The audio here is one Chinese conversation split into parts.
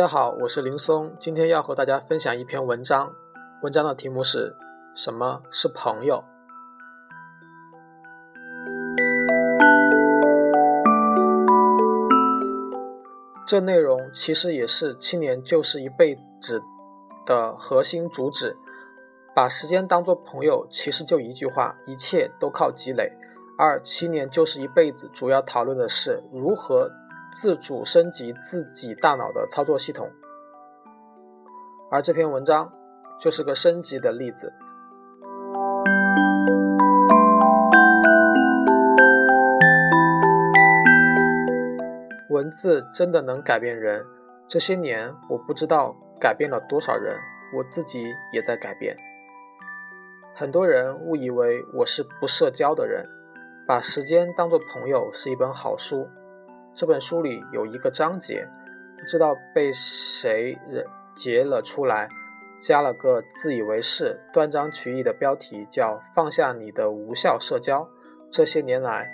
大家好，我是林松，今天要和大家分享一篇文章，文章的题目是什么是朋友？这内容其实也是青年就是一辈子的核心主旨。把时间当作朋友，其实就一句话：一切都靠积累。而七年就是一辈子，主要讨论的是如何自主升级自己大脑的操作系统。而这篇文章就是个升级的例子。文字真的能改变人。这些年，我不知道改变了多少人，我自己也在改变。很多人误以为我是不社交的人，把时间当作朋友是一本好书。这本书里有一个章节，不知道被谁截了出来，加了个自以为是、断章取义的标题，叫“放下你的无效社交”。这些年来，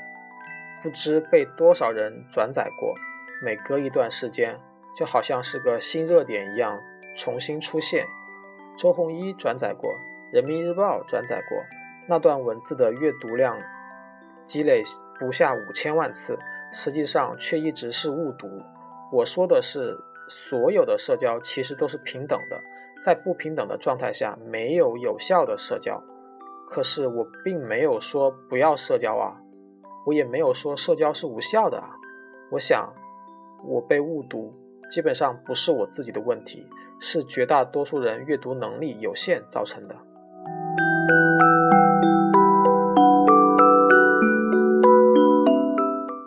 不知被多少人转载过。每隔一段时间，就好像是个新热点一样重新出现。周鸿祎转载过，《人民日报》转载过，那段文字的阅读量积累不下五千万次，实际上却一直是误读。我说的是，所有的社交其实都是平等的，在不平等的状态下，没有有效的社交。可是我并没有说不要社交啊，我也没有说社交是无效的啊。我想。我被误读，基本上不是我自己的问题，是绝大多数人阅读能力有限造成的。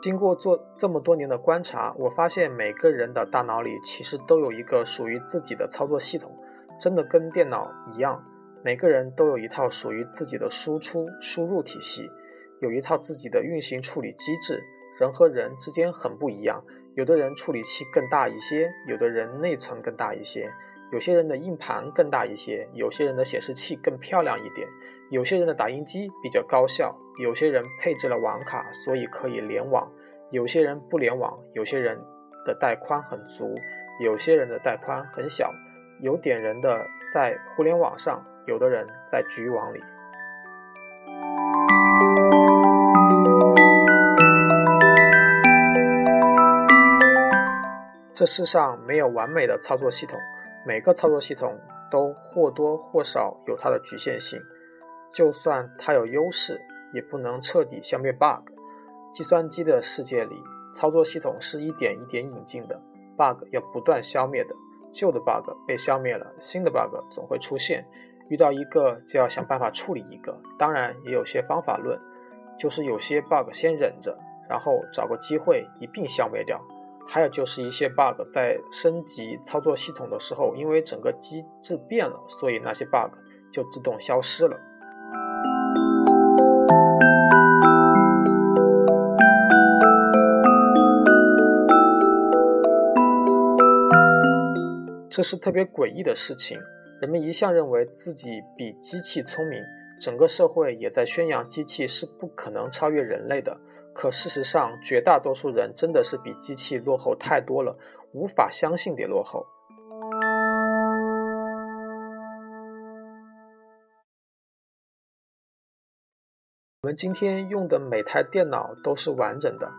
经过做这么多年的观察，我发现每个人的大脑里其实都有一个属于自己的操作系统，真的跟电脑一样，每个人都有一套属于自己的输出输入体系，有一套自己的运行处理机制。人和人之间很不一样。有的人处理器更大一些，有的人内存更大一些，有些人的硬盘更大一些，有些人的显示器更漂亮一点，有些人的打印机比较高效，有些人配置了网卡，所以可以联网，有些人不联网，有些人的带宽很足，有些人的带宽很小，有点人的在互联网上，有的人在局域网里。这世上没有完美的操作系统，每个操作系统都或多或少有它的局限性。就算它有优势，也不能彻底消灭 bug。计算机的世界里，操作系统是一点一点引进的，bug 要不断消灭的。旧的 bug 被消灭了，新的 bug 总会出现。遇到一个就要想办法处理一个。当然，也有些方法论，就是有些 bug 先忍着，然后找个机会一并消灭掉。还有就是一些 bug 在升级操作系统的时候，因为整个机制变了，所以那些 bug 就自动消失了。这是特别诡异的事情。人们一向认为自己比机器聪明，整个社会也在宣扬机器是不可能超越人类的。可事实上，绝大多数人真的是比机器落后太多了，无法相信的落后。我们今天用的每台电脑都是完整的，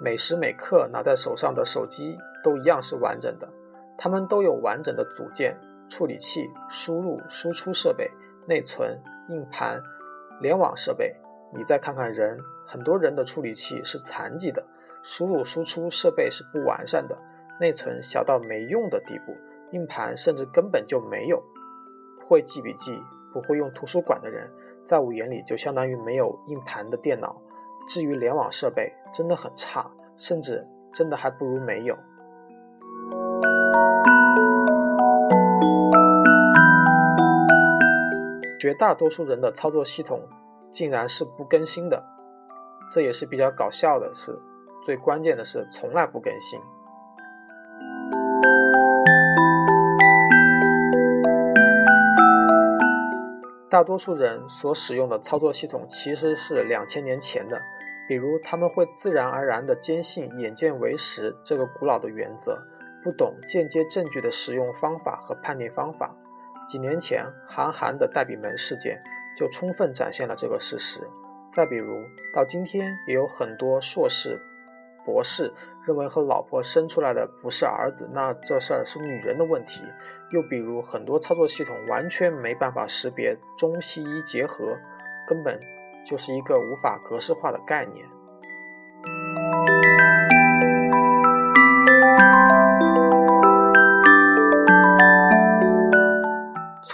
每时每刻拿在手上的手机都一样是完整的，它们都有完整的组件、处理器、输入、输出设备、内存、硬盘、联网设备。你再看看人。很多人的处理器是残疾的，输入输出设备是不完善的，内存小到没用的地步，硬盘甚至根本就没有。会记笔记、不会用图书馆的人，在我眼里就相当于没有硬盘的电脑。至于联网设备，真的很差，甚至真的还不如没有。绝大多数人的操作系统竟然是不更新的。这也是比较搞笑的事，最关键的是从来不更新。大多数人所使用的操作系统其实是两千年前的，比如他们会自然而然地坚信“眼见为实”这个古老的原则，不懂间接证据的使用方法和判定方法。几年前，韩寒的代笔门事件就充分展现了这个事实。再比如，到今天也有很多硕士、博士认为和老婆生出来的不是儿子，那这事儿是女人的问题。又比如，很多操作系统完全没办法识别中西医结合，根本就是一个无法格式化的概念。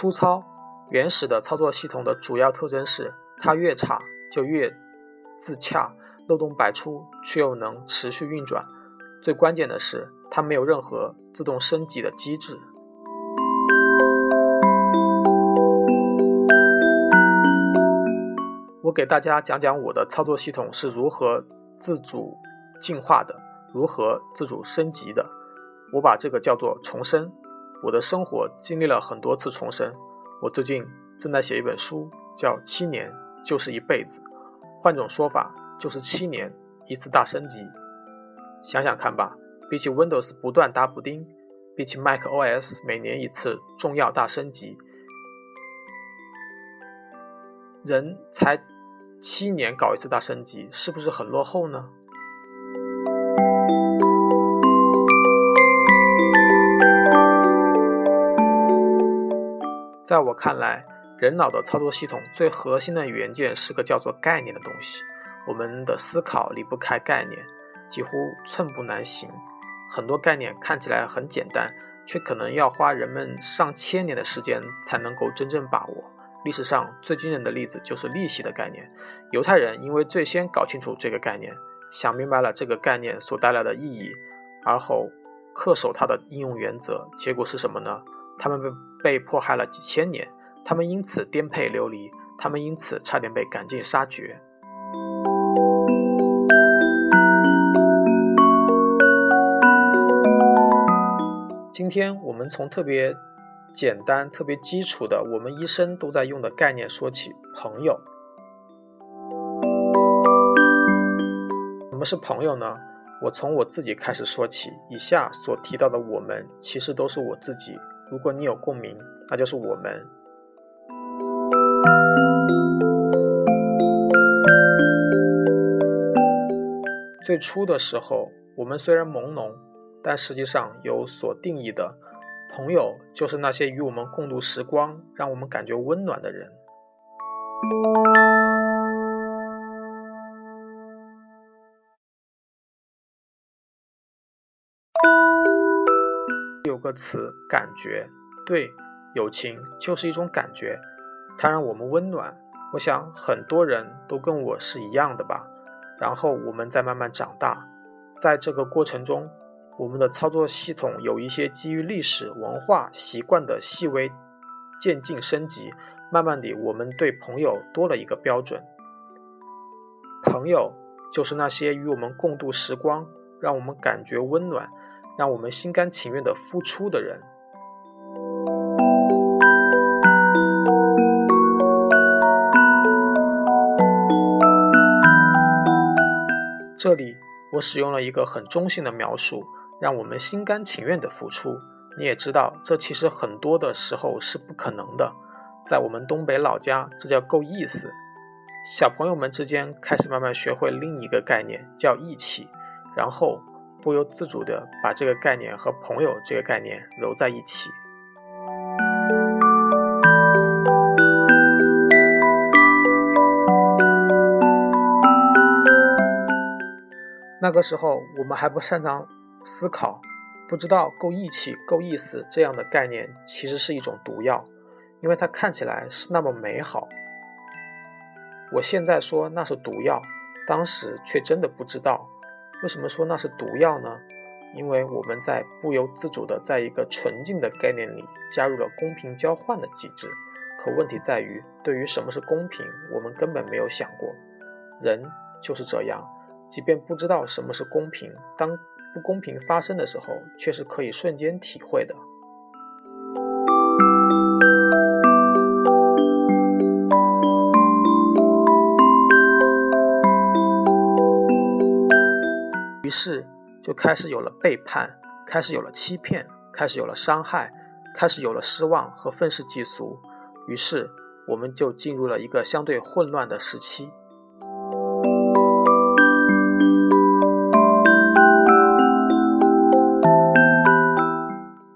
粗糙、原始的操作系统的主要特征是，它越差就越自洽，漏洞百出，却又能持续运转。最关键的是，它没有任何自动升级的机制。我给大家讲讲我的操作系统是如何自主进化的，如何自主升级的。我把这个叫做重生。我的生活经历了很多次重生。我最近正在写一本书，叫《七年就是一辈子》，换种说法就是七年一次大升级。想想看吧，比起 Windows 不断搭补丁，比起 Mac OS 每年一次重要大升级，人才七年搞一次大升级，是不是很落后呢？在我看来，人脑的操作系统最核心的元件是个叫做概念的东西。我们的思考离不开概念，几乎寸步难行。很多概念看起来很简单，却可能要花人们上千年的时间才能够真正把握。历史上最惊人的例子就是利息的概念。犹太人因为最先搞清楚这个概念，想明白了这个概念所带来的意义，而后恪守它的应用原则，结果是什么呢？他们被被迫害了几千年，他们因此颠沛流离，他们因此差点被赶尽杀绝。今天我们从特别简单、特别基础的我们一生都在用的概念说起，朋友。什么是朋友呢？我从我自己开始说起，以下所提到的我们，其实都是我自己。如果你有共鸣，那就是我们。最初的时候，我们虽然朦胧，但实际上有所定义的朋友，就是那些与我们共度时光、让我们感觉温暖的人。有个词感觉，对，友情就是一种感觉，它让我们温暖。我想很多人都跟我是一样的吧。然后我们再慢慢长大，在这个过程中，我们的操作系统有一些基于历史文化习惯的细微渐进升级。慢慢地，我们对朋友多了一个标准。朋友就是那些与我们共度时光，让我们感觉温暖。让我们心甘情愿的付出的人。这里我使用了一个很中性的描述，让我们心甘情愿的付出。你也知道，这其实很多的时候是不可能的。在我们东北老家，这叫够意思。小朋友们之间开始慢慢学会另一个概念，叫义气，然后。不由自主地把这个概念和朋友这个概念揉在一起。那个时候我们还不擅长思考，不知道够义气、够意思这样的概念其实是一种毒药，因为它看起来是那么美好。我现在说那是毒药，当时却真的不知道。为什么说那是毒药呢？因为我们在不由自主的在一个纯净的概念里加入了公平交换的机制。可问题在于，对于什么是公平，我们根本没有想过。人就是这样，即便不知道什么是公平，当不公平发生的时候，却是可以瞬间体会的。于是就开始有了背叛，开始有了欺骗，开始有了伤害，开始有了失望和愤世嫉俗，于是我们就进入了一个相对混乱的时期。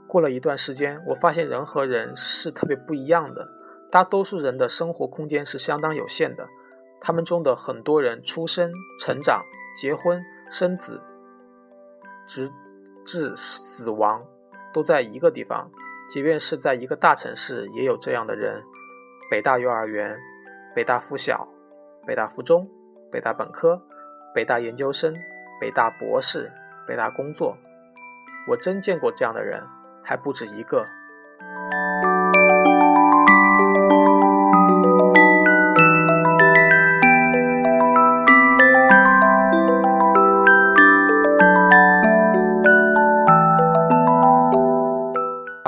过了一段时间，我发现人和人是特别不一样的。大多数人的生活空间是相当有限的，他们中的很多人出生、成长、结婚、生子，直至死亡都在一个地方。即便是在一个大城市，也有这样的人：北大幼儿园、北大附小、北大附中、北大本科、北大研究生、北大博士、北大工作。我真见过这样的人。还不止一个。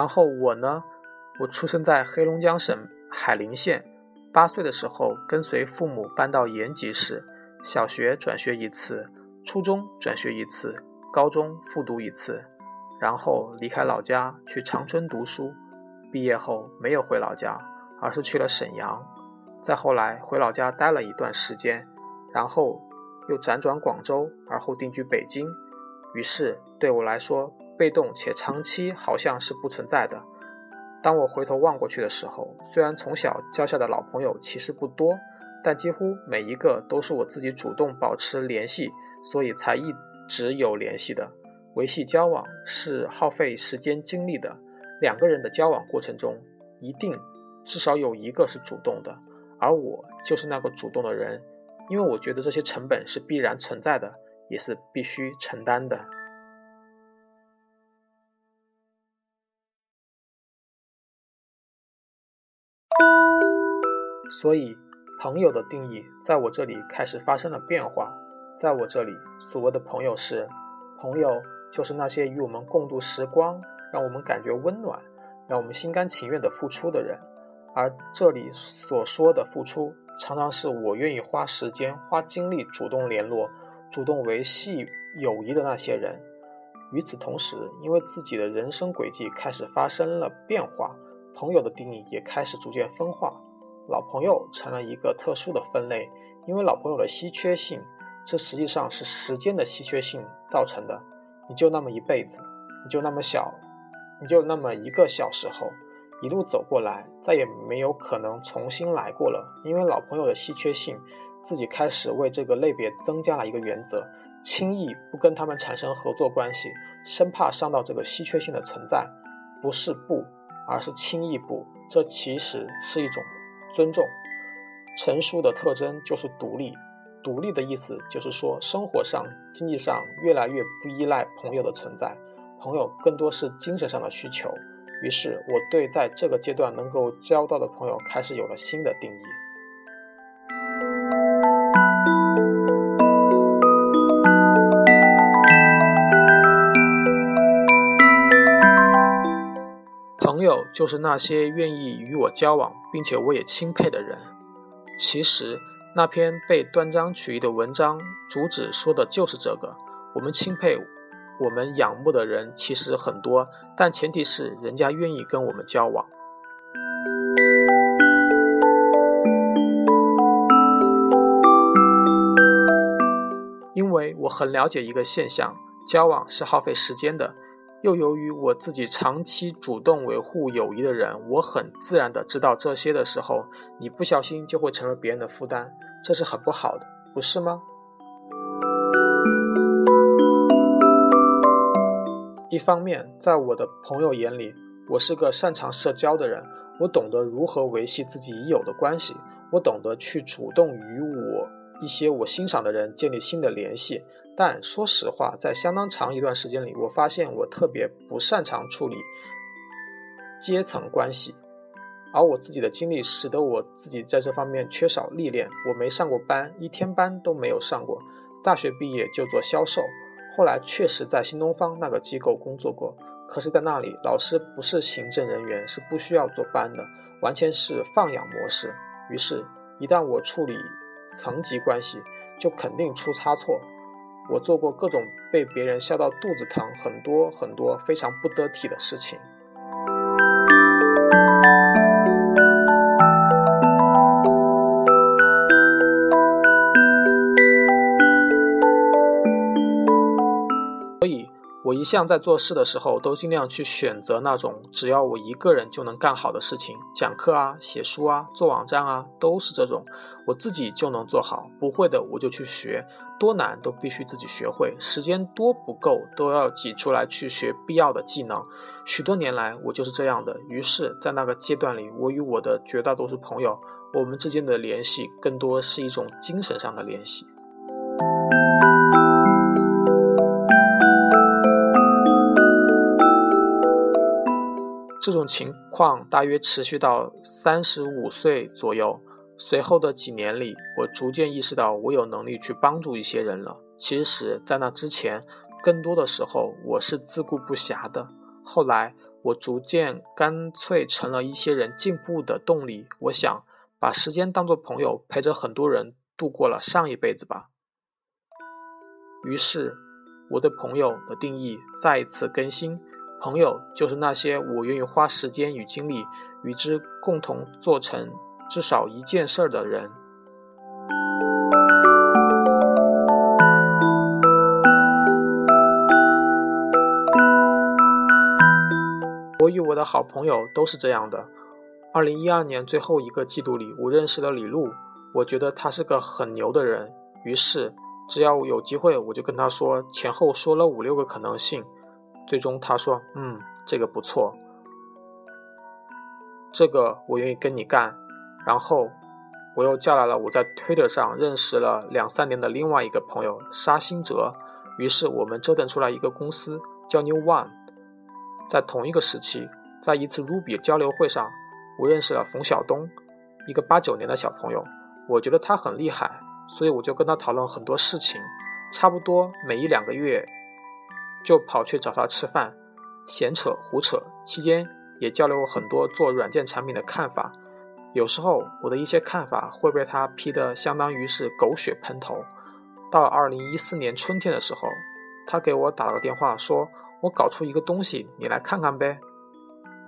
然后我呢，我出生在黑龙江省海林县，八岁的时候跟随父母搬到延吉市，小学转学一次，初中转学一次，高中复读一次。然后离开老家去长春读书，毕业后没有回老家，而是去了沈阳。再后来回老家待了一段时间，然后又辗转广州，而后定居北京。于是对我来说，被动且长期好像是不存在的。当我回头望过去的时候，虽然从小交下的老朋友其实不多，但几乎每一个都是我自己主动保持联系，所以才一直有联系的。维系交往是耗费时间精力的，两个人的交往过程中，一定至少有一个是主动的，而我就是那个主动的人，因为我觉得这些成本是必然存在的，也是必须承担的。所以，朋友的定义在我这里开始发生了变化，在我这里，所谓的朋友是朋友。就是那些与我们共度时光，让我们感觉温暖，让我们心甘情愿的付出的人。而这里所说的付出，常常是我愿意花时间、花精力主动联络、主动维系友谊的那些人。与此同时，因为自己的人生轨迹开始发生了变化，朋友的定义也开始逐渐分化。老朋友成了一个特殊的分类，因为老朋友的稀缺性，这实际上是时间的稀缺性造成的。你就那么一辈子，你就那么小，你就那么一个小时候，一路走过来，再也没有可能重新来过了。因为老朋友的稀缺性，自己开始为这个类别增加了一个原则：轻易不跟他们产生合作关系，生怕伤到这个稀缺性的存在。不是不，而是轻易不。这其实是一种尊重。成熟的特征就是独立。独立的意思就是说，生活上、经济上越来越不依赖朋友的存在，朋友更多是精神上的需求。于是，我对在这个阶段能够交到的朋友开始有了新的定义。朋友就是那些愿意与我交往，并且我也钦佩的人。其实。那篇被断章取义的文章主旨说的就是这个。我们钦佩、我们仰慕的人其实很多，但前提是人家愿意跟我们交往。因为我很了解一个现象：交往是耗费时间的。又由于我自己长期主动维护友谊的人，我很自然的知道这些的时候，你不小心就会成为别人的负担。这是很不好的，不是吗？一方面，在我的朋友眼里，我是个擅长社交的人，我懂得如何维系自己已有的关系，我懂得去主动与我一些我欣赏的人建立新的联系。但说实话，在相当长一段时间里，我发现我特别不擅长处理阶层关系。而我自己的经历使得我自己在这方面缺少历练，我没上过班，一天班都没有上过。大学毕业就做销售，后来确实在新东方那个机构工作过，可是，在那里老师不是行政人员，是不需要做班的，完全是放养模式。于是，一旦我处理层级关系，就肯定出差错。我做过各种被别人笑到肚子疼、很多很多非常不得体的事情。我一向在做事的时候，都尽量去选择那种只要我一个人就能干好的事情，讲课啊、写书啊、做网站啊，都是这种，我自己就能做好。不会的我就去学，多难都必须自己学会。时间多不够都要挤出来去学必要的技能。许多年来我就是这样的。于是，在那个阶段里，我与我的绝大多数朋友，我们之间的联系更多是一种精神上的联系。这种情况大约持续到三十五岁左右。随后的几年里，我逐渐意识到我有能力去帮助一些人了。其实，在那之前，更多的时候我是自顾不暇的。后来，我逐渐干脆成了一些人进步的动力。我想把时间当作朋友，陪着很多人度过了上一辈子吧。于是，我对朋友的定义再一次更新。朋友就是那些我愿意花时间与精力与之共同做成至少一件事儿的人。我与我的好朋友都是这样的。二零一二年最后一个季度里，我认识了李璐，我觉得他是个很牛的人，于是只要有机会，我就跟他说，前后说了五六个可能性。最终他说：“嗯，这个不错，这个我愿意跟你干。”然后我又叫来了我在 Twitter 上认识了两三年的另外一个朋友沙新哲，于是我们折腾出来一个公司叫 New One。在同一个时期，在一次 Ruby 交流会上，我认识了冯晓东，一个八九年的小朋友。我觉得他很厉害，所以我就跟他讨论很多事情，差不多每一两个月。就跑去找他吃饭，闲扯胡扯，期间也交流过很多做软件产品的看法。有时候我的一些看法会被他批得相当于是狗血喷头。到二零一四年春天的时候，他给我打了个电话，说我搞出一个东西，你来看看呗。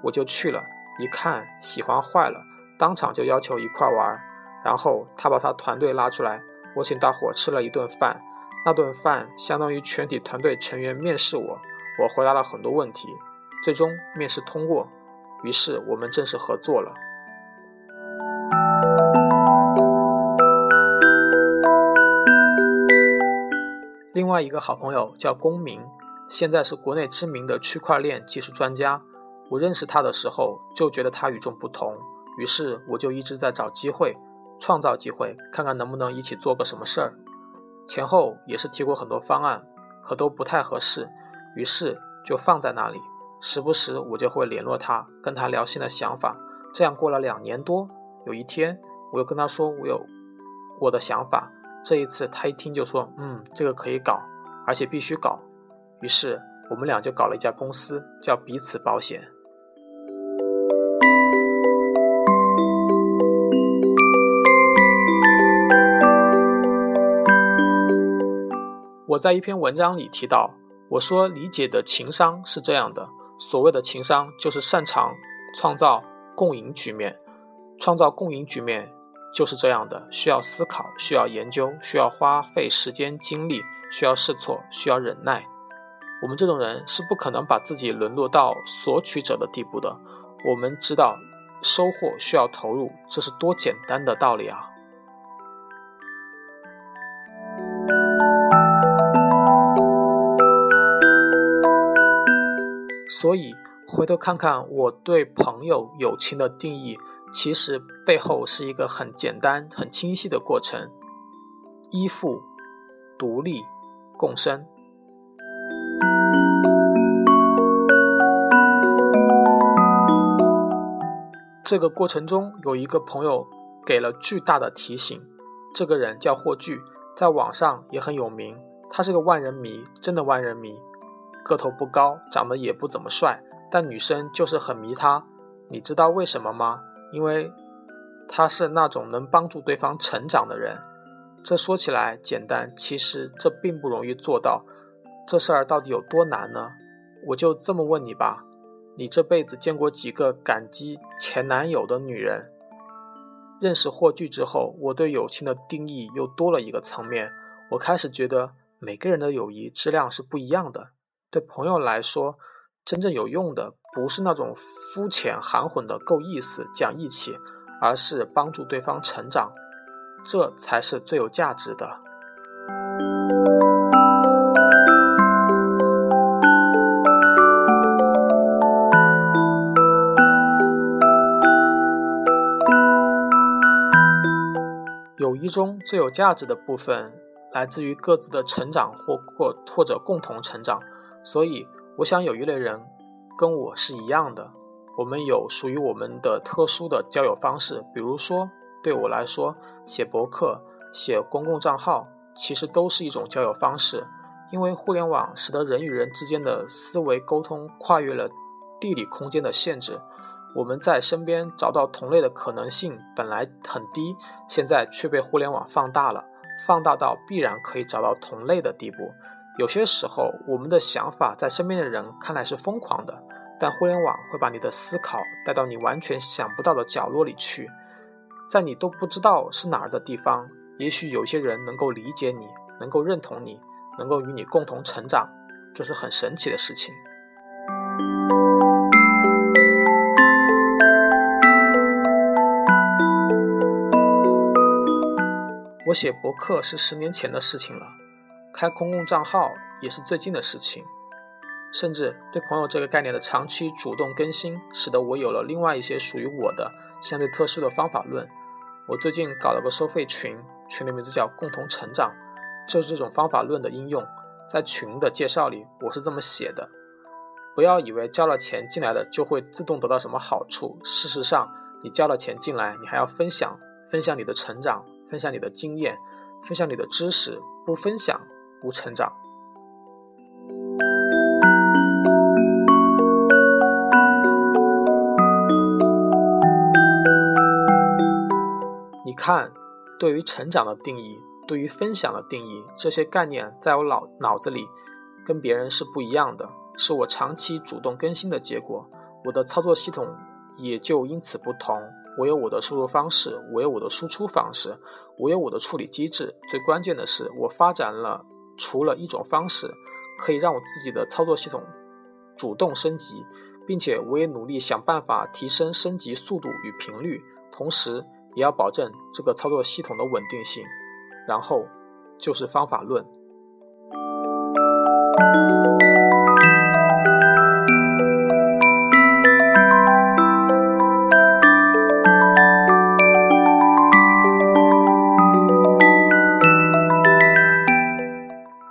我就去了，一看喜欢坏了，当场就要求一块玩。然后他把他团队拉出来，我请大伙吃了一顿饭。那顿饭相当于全体团队成员面试我，我回答了很多问题，最终面试通过，于是我们正式合作了。另外一个好朋友叫公明，现在是国内知名的区块链技术专家。我认识他的时候就觉得他与众不同，于是我就一直在找机会，创造机会，看看能不能一起做个什么事儿。前后也是提过很多方案，可都不太合适，于是就放在那里。时不时我就会联络他，跟他聊新的想法。这样过了两年多，有一天我又跟他说我有我的想法。这一次他一听就说：“嗯，这个可以搞，而且必须搞。”于是我们俩就搞了一家公司，叫彼此保险。我在一篇文章里提到，我说理解的情商是这样的：所谓的情商，就是擅长创造共赢局面。创造共赢局面就是这样的，需要思考，需要研究，需要花费时间精力，需要试错，需要忍耐。我们这种人是不可能把自己沦落到索取者的地步的。我们知道，收获需要投入，这是多简单的道理啊！所以，回头看看我对朋友友情的定义，其实背后是一个很简单、很清晰的过程：依附、独立、共生。这个过程中，有一个朋友给了巨大的提醒。这个人叫霍炬，在网上也很有名。他是个万人迷，真的万人迷。个头不高，长得也不怎么帅，但女生就是很迷他。你知道为什么吗？因为他是那种能帮助对方成长的人。这说起来简单，其实这并不容易做到。这事儿到底有多难呢？我就这么问你吧，你这辈子见过几个感激前男友的女人？认识霍炬之后，我对友情的定义又多了一个层面。我开始觉得每个人的友谊质量是不一样的。对朋友来说，真正有用的不是那种肤浅含混的够意思、讲义气，而是帮助对方成长，这才是最有价值的。友谊中最有价值的部分，来自于各自的成长或或或者共同成长。所以，我想有一类人跟我是一样的，我们有属于我们的特殊的交友方式。比如说，对我来说，写博客、写公共账号，其实都是一种交友方式。因为互联网使得人与人之间的思维沟通跨越了地理空间的限制，我们在身边找到同类的可能性本来很低，现在却被互联网放大了，放大到必然可以找到同类的地步。有些时候，我们的想法在身边的人看来是疯狂的，但互联网会把你的思考带到你完全想不到的角落里去，在你都不知道是哪儿的地方，也许有些人能够理解你，能够认同你，能够与你共同成长，这是很神奇的事情。我写博客是十年前的事情了。开公共账号也是最近的事情，甚至对朋友这个概念的长期主动更新，使得我有了另外一些属于我的相对特殊的方法论。我最近搞了个收费群，群的名字叫“共同成长”，就是这种方法论的应用。在群的介绍里，我是这么写的：不要以为交了钱进来的就会自动得到什么好处，事实上，你交了钱进来，你还要分享，分享你的成长，分享你的经验，分享你的知识，不分享。不成长。你看，对于成长的定义，对于分享的定义，这些概念在我脑脑子里跟别人是不一样的，是我长期主动更新的结果。我的操作系统也就因此不同。我有我的输入方式，我有我的输出方式，我有我的处理机制。最关键的是，我发展了。除了一种方式可以让我自己的操作系统主动升级，并且我也努力想办法提升升级速度与频率，同时也要保证这个操作系统的稳定性。然后就是方法论。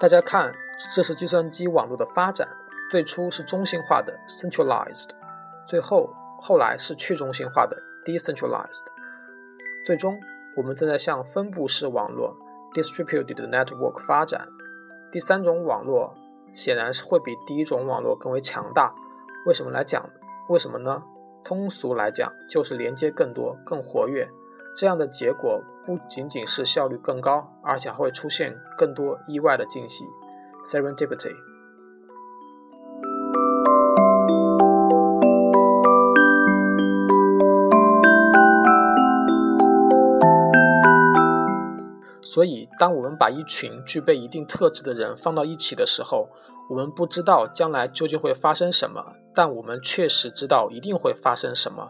大家看，这是计算机网络的发展，最初是中心化的 （centralized），最后后来是去中心化的 （decentralized）。最终，我们正在向分布式网络 （distributed network） 发展。第三种网络显然是会比第一种网络更为强大。为什么来讲？为什么呢？通俗来讲，就是连接更多、更活跃。这样的结果不仅仅是效率更高，而且还会出现更多意外的惊喜 （serendipity）。所以，当我们把一群具备一定特质的人放到一起的时候，我们不知道将来究竟会发生什么，但我们确实知道一定会发生什么。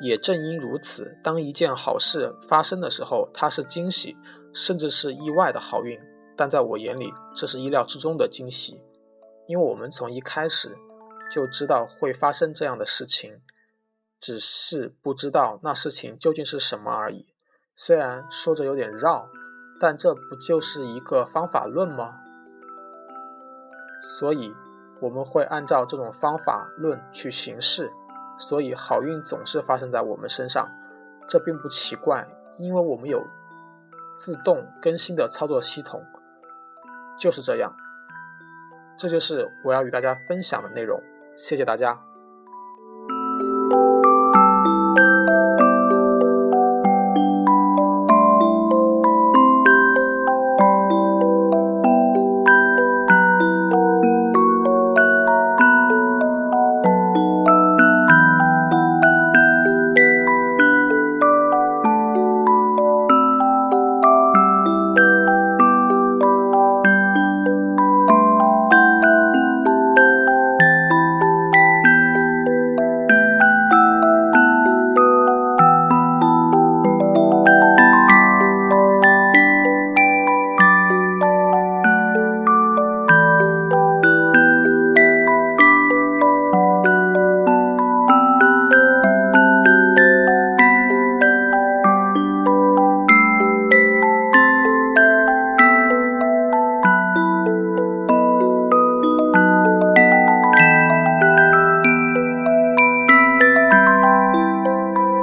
也正因如此，当一件好事发生的时候，它是惊喜，甚至是意外的好运。但在我眼里，这是意料之中的惊喜，因为我们从一开始就知道会发生这样的事情，只是不知道那事情究竟是什么而已。虽然说着有点绕，但这不就是一个方法论吗？所以我们会按照这种方法论去行事。所以好运总是发生在我们身上，这并不奇怪，因为我们有自动更新的操作系统，就是这样。这就是我要与大家分享的内容，谢谢大家。